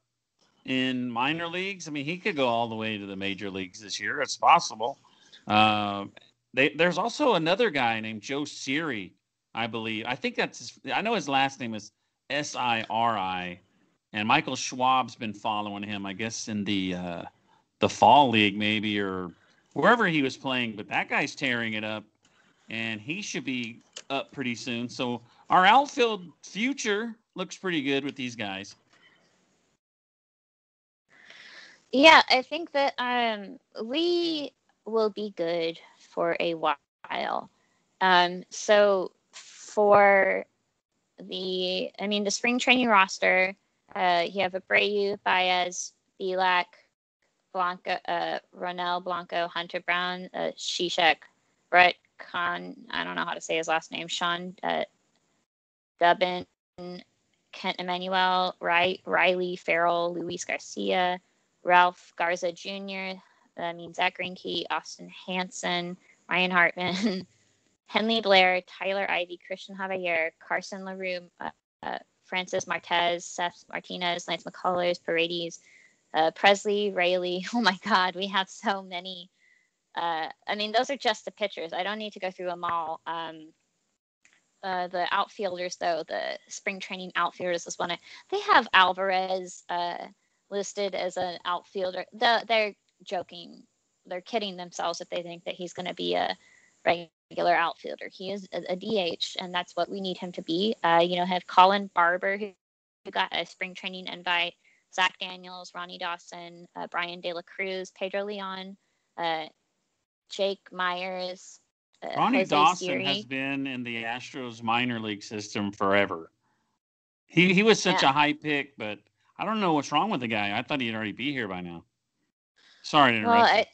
in minor leagues, I mean, he could go all the way to the major leagues this year. It's possible. Uh, they, there's also another guy named Joe Siri, I believe. I think that's his, I know his last name is S I R I, and Michael Schwab's been following him, I guess, in the uh, the fall league maybe or wherever he was playing. But that guy's tearing it up, and he should be up pretty soon. So our outfield future looks pretty good with these guys. Yeah, I think that um, we will be good for a while. Um, so for the, I mean, the spring training roster, uh, you have Abreu, Baez, Belak, Blanco, uh, Ronel Blanco, Hunter Brown, uh, Shishak, Brett Khan, I don't know how to say his last name, Sean uh, Dubin, Kent Emanuel, Ry- Riley Ferrell, Luis Garcia, Ralph Garza Jr., I mean, Zach Greinke, Austin Hanson, Ryan Hartman, Henley Blair, Tyler Ivey, Christian Javier, Carson LaRue, uh, uh, Francis Martes, Seth Martinez, Lance McCullers, Paredes, uh, Pressly, Raley. Oh my God, we have so many. Uh, I mean, those are just the pitchers. I don't need to go through them all. Um, uh, the outfielders, though, the spring training outfielders is one. They have Alvarez uh, listed as an outfielder. The, they're joking. They're kidding themselves if they think that he's going to be a regular outfielder. He is a, a, DH, and that's what we need him to be. Uh, you know, have Colin Barber, who, who got a spring training invite, Zach Daniels, Ronnie Dawson, uh, Bryan De La Cruz, Pedro Leon, uh, Jake Meyers, uh, Ronnie Jose Dawson Siri. has been in the Astros minor league system forever. He he was such Yeah. a high pick, but I don't know what's wrong with the guy. I thought he'd already be here by now. Sorry to Well, interrupt. I,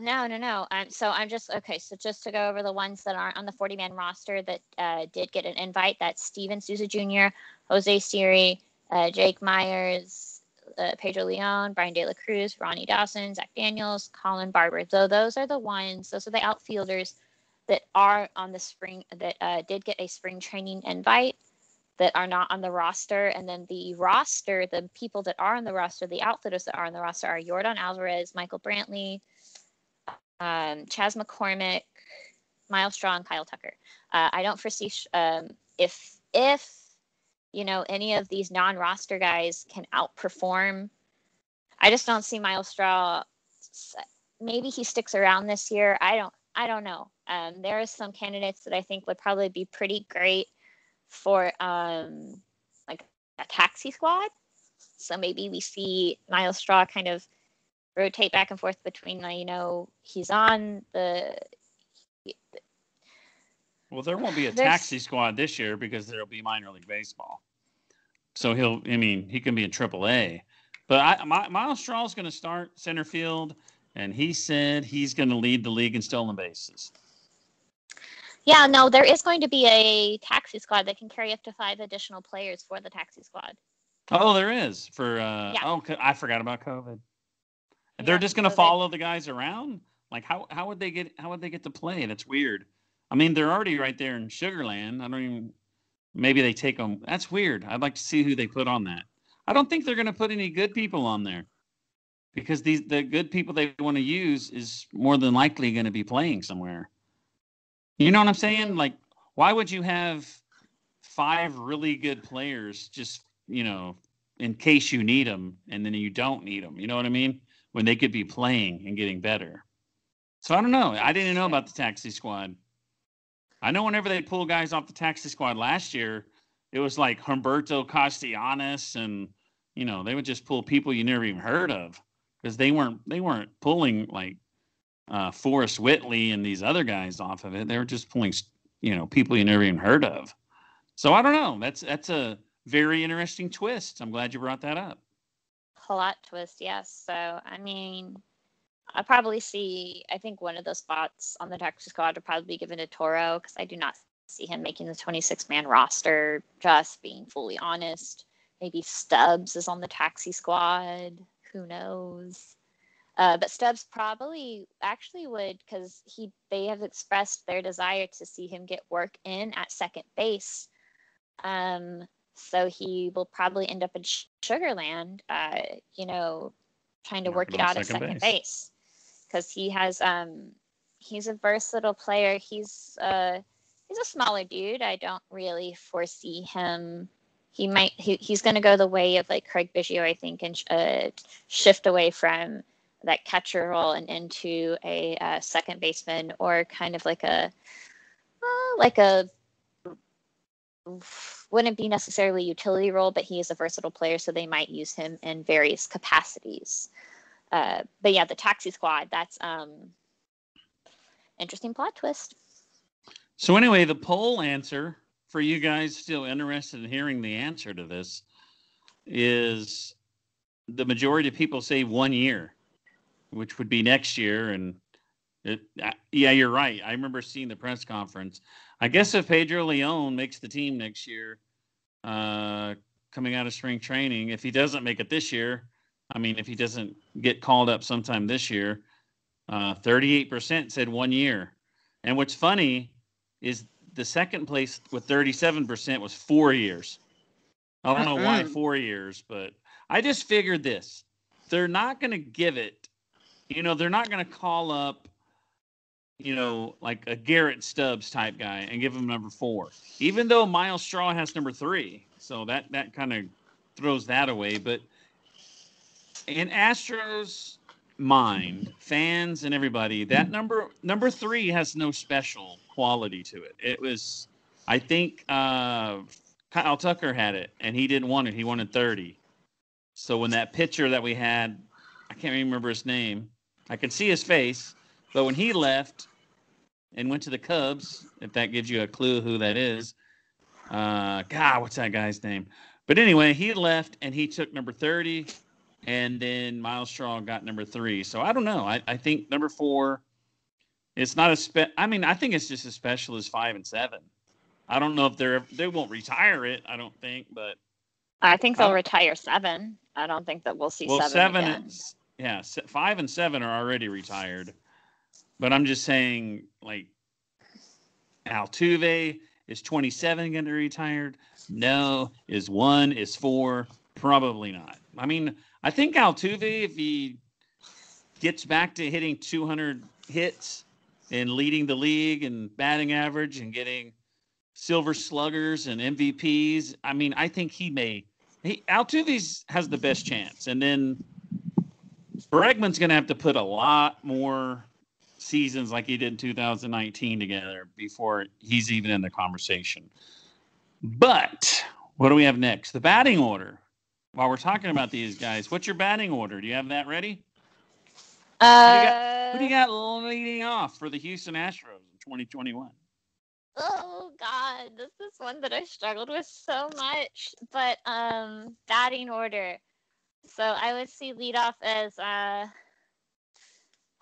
no, no, no. Um, so I'm just okay. So just to go over the ones that aren't on the 40 man roster that uh, did get an invite, that's Steven Souza Jr., Jose Siri, uh, Jake Myers, uh, Pedro Leon, Bryan De La Cruz, Ronnie Dawson, Zach Daniels, Colin Barber. So those are the ones. Those are the outfielders that are on the spring that uh, did get a spring training invite that are not on the roster. And then the roster, the people that are on the roster, the outfielders that are on the roster are Jordan Alvarez, Michael Brantley, um, Chaz McCormick, Myles Straw, and Kyle Tucker. Uh, I don't foresee sh- um, if if you know any of these non-roster guys can outperform. I just don't see Myles Straw. Maybe he sticks around this year. I don't. I don't know. Um, there are some candidates that I think would probably be pretty great for um, like a taxi squad. So maybe we see Myles Straw kind of rotate back and forth between, you know, he's on the. Well, there won't be a there's- taxi squad this year because there'll be minor league baseball. So he'll, I mean, he can be in Triple A. But I, my, Myles Straw's going to start center field, and he said he's going to lead the league in stolen bases. Yeah, no, there is going to be a taxi squad that can carry up to five additional players for the taxi squad. Oh, there is for. Uh, Yeah. Oh, I forgot about COVID. Yeah, They're just going to follow the guys around. Like how how would they get how would they get to play? That's weird. I mean, they're already right there in Sugarland. I don't even. Maybe they take them. That's weird. I'd like to see who they put on that. I don't think they're going to put any good people on there, because these the good people they want to use is more than likely going to be playing somewhere. You know what I'm saying? Like, why would you have five really good players just you know in case you need them and then you don't need them? You know what I mean? When they could be playing and getting better. So I don't know. I didn't know about the taxi squad. I know whenever they pull guys off the taxi squad last year, it was like Humberto Castellanos and you know, they would just pull people you never even heard of because they weren't they weren't pulling like uh, Forrest Whitley and these other guys off of it. They were just pulling, you know, people you never even heard of. So I don't know. That's that's a very interesting twist. I'm glad you brought that up. Plot twist, yes. So, I mean, I probably see, I think one of those spots on the taxi squad would probably be given to Toro because I do not see him making the 26 man roster, just being fully honest. Maybe Stubbs is on the taxi squad. Who knows? Uh, but Stubbs probably actually would because he they have expressed their desire to see him get work in at second base. Um, so he will probably end up in Sugarland, uh, you know, trying to work it out at second second base. base because he has um he's a versatile player. He's uh he's a smaller dude. I don't really foresee him. He might he, he's going to go the way of like Craig Biggio, I think, and uh, shift away from that catcher role and into a uh, second baseman or kind of like a uh, like a wouldn't be necessarily utility role, but he is a versatile player, so they might use him in various capacities. Uh, but yeah, the taxi squad, that's um interesting plot twist. So anyway, the poll answer for you guys still interested in hearing the answer to this is the majority of people say one year, which would be next year. And it, uh, yeah, you're right. I remember seeing the press conference. I guess if Pedro Leon makes the team next year, uh, coming out of spring training, if he doesn't make it this year, I mean, if he doesn't get called up sometime this year, uh, 38% said one year. And what's funny is the second place with 37% was four years. I don't know why four years, but I just figured this. They're not going to give it, you know, they're not going to call up, you know, like a Garrett Stubbs type guy and give him number four, even though Myles Straw has number three. So that, that kind of throws that away. But in Astros mind, fans and everybody, that number number three has no special quality to it. It was, I think, uh, Kyle Tucker had it, and he didn't want it. He wanted thirty. So when that pitcher that we had, I can't remember his name. I could see his face, but when he left, and went to the Cubs. If that gives you a clue who that is. Uh, God, what's that guy's name? But anyway, he left and he took number 30, and then Myles Straw got number three. So I don't know. I, I think number four, it's not a spe. I mean, I think it's just as special as five and seven. I don't know if they're they won't retire it. I don't think, but I think they'll retire seven. I don't think that we'll see well, seven. seven yeah, five and seven are already retired. But I'm just saying, like Altuve is 27 going to be retired? No. Is one? Is four? Probably not. I mean, I think Altuve, if he gets back to hitting 200 hits and leading the league and batting average and getting silver sluggers and MVPs, I mean, I think he may. He Altuve has the best chance, and then Bregman's going to have to put a lot more seasons like he did in 2019 together before he's even in the conversation. But what do we have next? The batting order. While we're talking about these guys, what's your batting order? Do you have that ready? Uh, Who do you got leading off for the Houston Astros in 2021? Oh God, this is one that I struggled with so much. But um, batting order. So I would see leadoff as uh,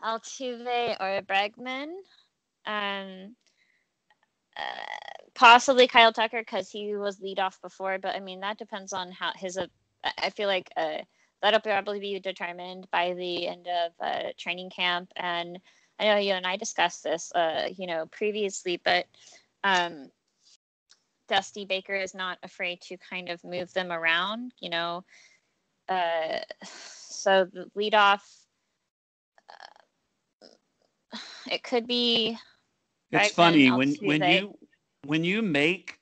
Altuve or Bregman. Um, uh, possibly Kyle Tucker because he was leadoff before. But I mean that depends on how his. I feel like uh, that'll probably be determined by the end of uh, training camp. And I know you and I discussed this, uh, you know, previously, but um, Dusty Baker is not afraid to kind of move them around, you know. Uh, so the leadoff, uh, it could be. It's funny when when you when you make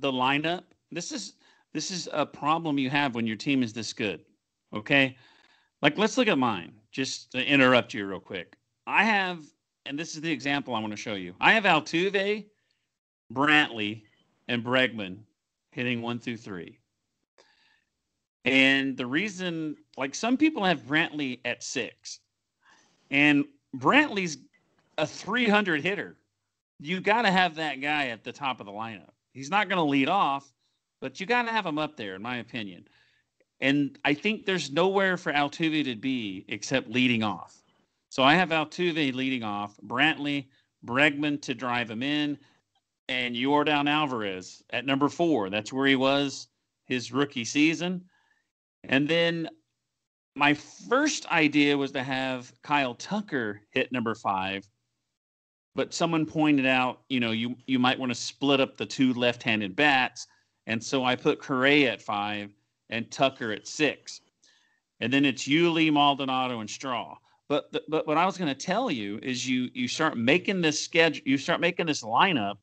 the lineup. This is this is a problem you have when your team is this good. Okay, like let's look at mine. Just to interrupt you real quick. I have, and this is the example I want to show you. I have Altuve, Brantley, and Bregman hitting one through three. And the reason, like some people have Brantley at six, and Brantley's a 300 hitter. You got to have that guy at the top of the lineup. He's not going to lead off, but you got to have him up there, in my opinion. And I think there's nowhere for Altuve to be except leading off. So I have Altuve leading off, Brantley, Bregman to drive him in, and Jordan Alvarez at number four. That's where he was his rookie season. And then my first idea was to have Kyle Tucker hit number five, but someone pointed out, you know, you you might want to split up the two left-handed bats, and so I put Correa at five and Tucker at six, and then it's Yuli, Maldonado, and Straw. But the, but what I was going to tell you is you you start making this schedule, you start making this lineup,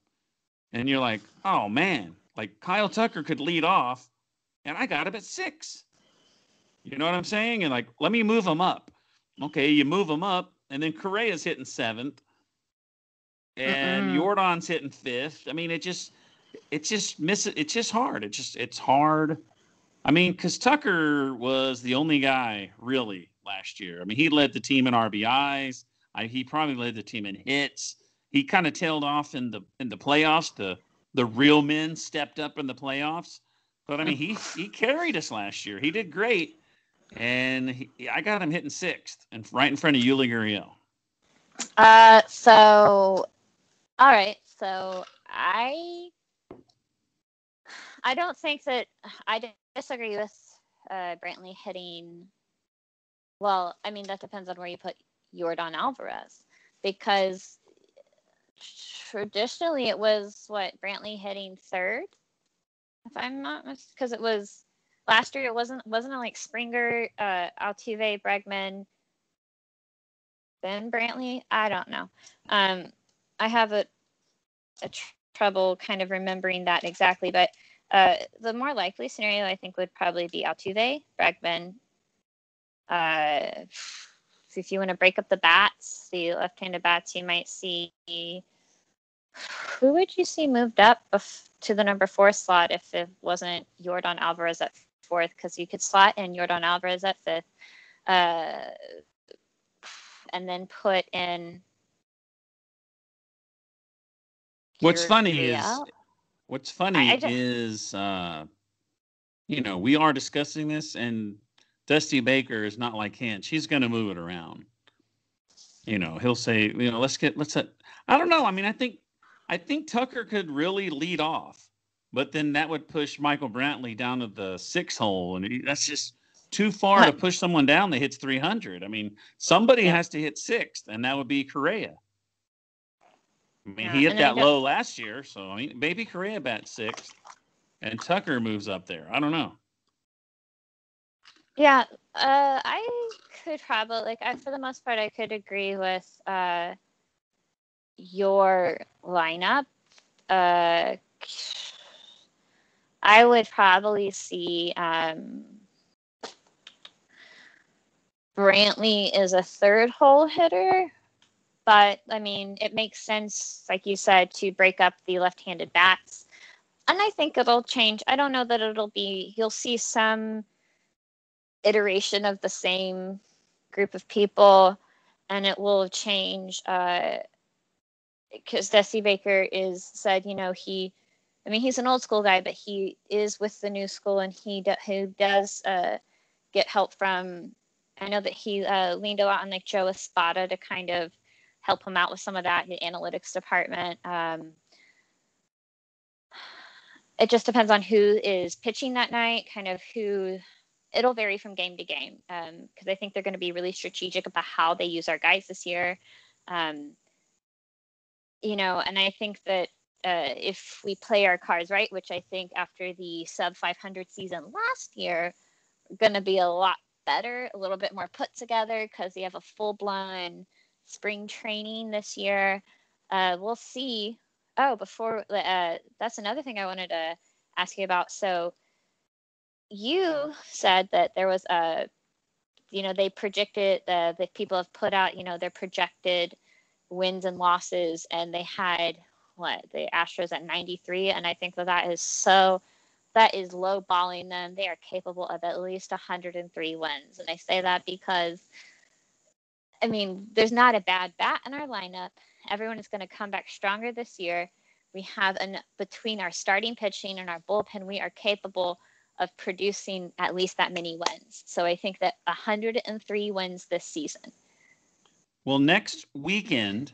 and you're like, oh man, like Kyle Tucker could lead off, and I got him at six. You know what I'm saying? And like, let me move him up. Okay, you move him up, and then Correa's hitting seventh, and Mm-mm. Jordan's hitting fifth. I mean, it just, it's just miss. It's just hard. It just, it's hard. I mean, because Tucker was the only guy really last year. I mean, he led the team in RBIs. I, he probably led the team in hits. He kind of tailed off in the in the playoffs. The the real men stepped up in the playoffs. But I mean, he he carried us last year. He did great, and he, I got him hitting sixth and right in front of Yuli Gurriel. Uh, so, all right. So I, I don't think that I disagree with uh, Brantley hitting. Well, I mean that depends on where you put Jordan Alvarez, because traditionally it was what Brantley hitting third, if I'm not because it was last year. It wasn't wasn't it like Springer, uh, Altuve, Bregman, Ben Brantley. I don't know. Um, I have a, a tr- trouble kind of remembering that exactly, but uh, the more likely scenario I think would probably be Altuve, Bregman. Uh, if you want to break up the bats, the left-handed bats, you might see. Who would you see moved up to the number four slot if it wasn't Jordan Alvarez at fourth? Because you could slot in Jordan Alvarez at fifth. Uh, and then put in What's funny is. What's funny I don't- is uh, you know we are discussing this, and Dusty Baker is not like Hint. He's going to move it around. You know, he'll say, you know, let's get let's. uh, I don't know. I mean, I think I think Tucker could really lead off, but then that would push Michael Brantley down to the six hole, and that's just too far to push someone down that hits 300. I mean, somebody Yeah. has to hit sixth, and that would be Correa. I mean, Yeah, he hit and then I that low last year, so I mean, maybe Correa bats sixth, and Tucker moves up there. I don't know. Yeah, uh, I could probably like I for the most part I could agree with uh your lineup. Uh, I would probably see um Brantley is a third hole hitter, but I mean it makes sense, like you said, to break up the left-handed bats. And I think it'll change. I don't know that it'll be. You'll see some iteration of the same group of people and it will change because Dusty Baker is said you know he I mean he's an old school guy but he is with the new school and he do, who does uh, get help from I know that he uh, leaned a lot on like Joe Espada to kind of help him out with some of that in the analytics department um, it just depends on who is pitching that night kind of who it'll vary from game to game because I think they're going to be really strategic about how they use our guys this year. Um, you know, and I think that uh, if we play our cards right, which I think after the sub 500 season last year, going to be a lot better, a little bit more put together because they have a full blown spring training this year. Uh, we'll see. Oh, before uh, that's another thing I wanted to ask you about. So, you said that there was a you know they projected the the people have put out you know their projected wins and losses and they had what the astros at 93 and i think that that is so that is low balling them they are capable of at least 103 wins and i say that because i mean there's not a bad bat in our lineup everyone is going to come back stronger this year we have an between our starting pitching and our bullpen we are capable of producing at least that many wins. So I think that 103 wins this season. Well, next weekend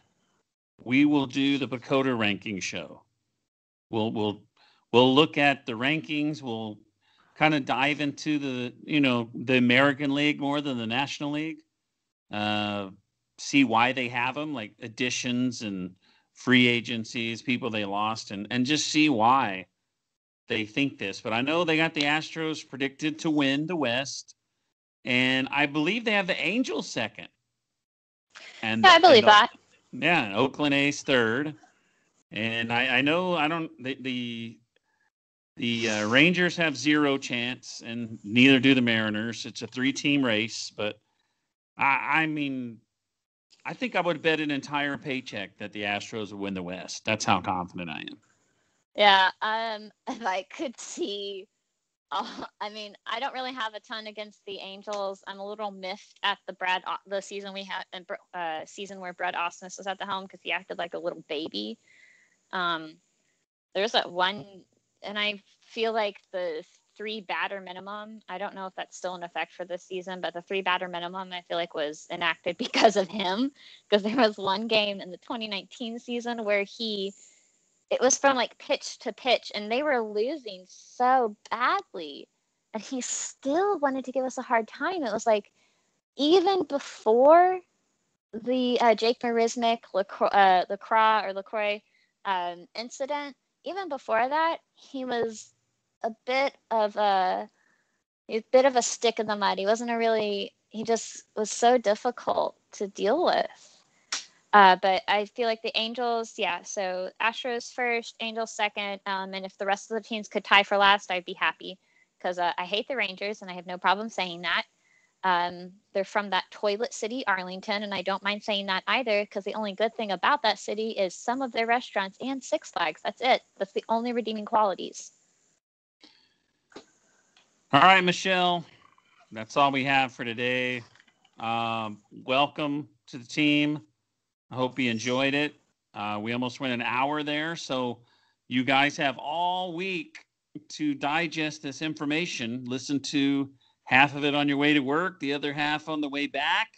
we will do the PECOTA ranking show. We'll we'll we'll look at the rankings. We'll kind of dive into the you know the American League more than the National League. Uh, see why they have them, like additions and free agencies, people they lost, and and just see why they think this. But I know they got the Astros predicted to win the West, and I believe they have the Angels second. And Yeah, I believe and, that. Yeah, Oakland A's third, and I, I know I don't the the, the uh, Rangers have zero chance, and neither do the Mariners. It's a three-team race, but I, I mean, I think I would bet an entire paycheck that the Astros would win the West. That's how confident I am. Yeah, um, if I could see, uh, I mean, I don't really have a ton against the Angels. I'm a little miffed at the Brad the season we had, uh, season where Brad Ausmus was at the helm because he acted like a little baby. Um, there's that one, and I feel like the three batter minimum. I don't know if that's still in effect for this season, but the three batter minimum I feel like was enacted because of him. Because there was one game in the 2019 season where he it was from like pitch to pitch and they were losing so badly and he still wanted to give us a hard time it was like even before the uh, jake marisnick LaCroix, uh, lacroix or lacroix um, incident even before that he was a bit of a a bit of a stick in the mud he wasn't a really he just was so difficult to deal with uh, but I feel like the Angels, yeah. So Astros first, Angels second, um, and if the rest of the teams could tie for last, I'd be happy because uh, I hate the Rangers and I have no problem saying that. Um, they're from that toilet city, Arlington, and I don't mind saying that either because the only good thing about that city is some of their restaurants and Six Flags. That's it. That's the only redeeming qualities. All right, Michelle, that's all we have for today. Um, welcome to the team. I hope you enjoyed it. Uh, we almost went an hour there. So you guys have all week to digest this information. Listen to half of it on your way to work, the other half on the way back.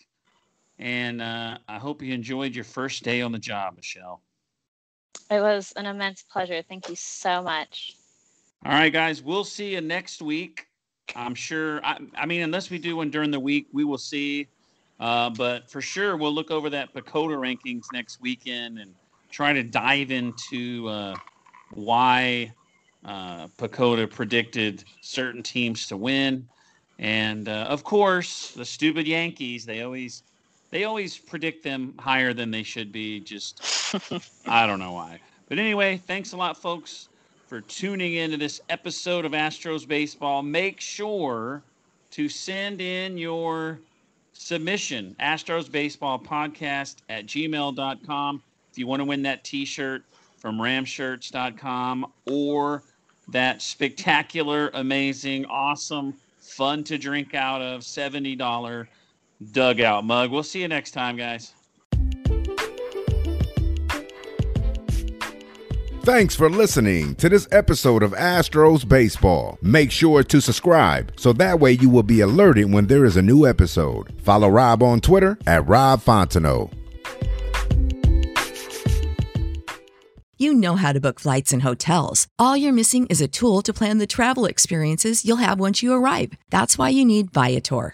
And uh, I hope you enjoyed your first day on the job, Michelle. It was an immense pleasure. Thank you so much. All right, guys. We'll see you next week. I'm sure. I, I mean, unless we do one during the week, we will see. Uh, but for sure, we'll look over that PECOTA rankings next weekend and try to dive into uh, why uh, PECOTA predicted certain teams to win. And uh, of course, the stupid Yankees, they always they always predict them higher than they should be. Just I don't know why. But anyway, thanks a lot, folks, for tuning into this episode of Astros Baseball. Make sure to send in your submission, Astros Baseball Podcast at gmail.com. If you want to win that t shirt from ramshirts.com or that spectacular, amazing, awesome, fun to drink out of $70 dugout mug. We'll see you next time, guys. Thanks for listening to this episode of Astros Baseball. Make sure to subscribe so that way you will be alerted when there is a new episode. Follow Rob on Twitter at Rob Fontenot. You know how to book flights and hotels. All you're missing is a tool to plan the travel experiences you'll have once you arrive. That's why you need Viator.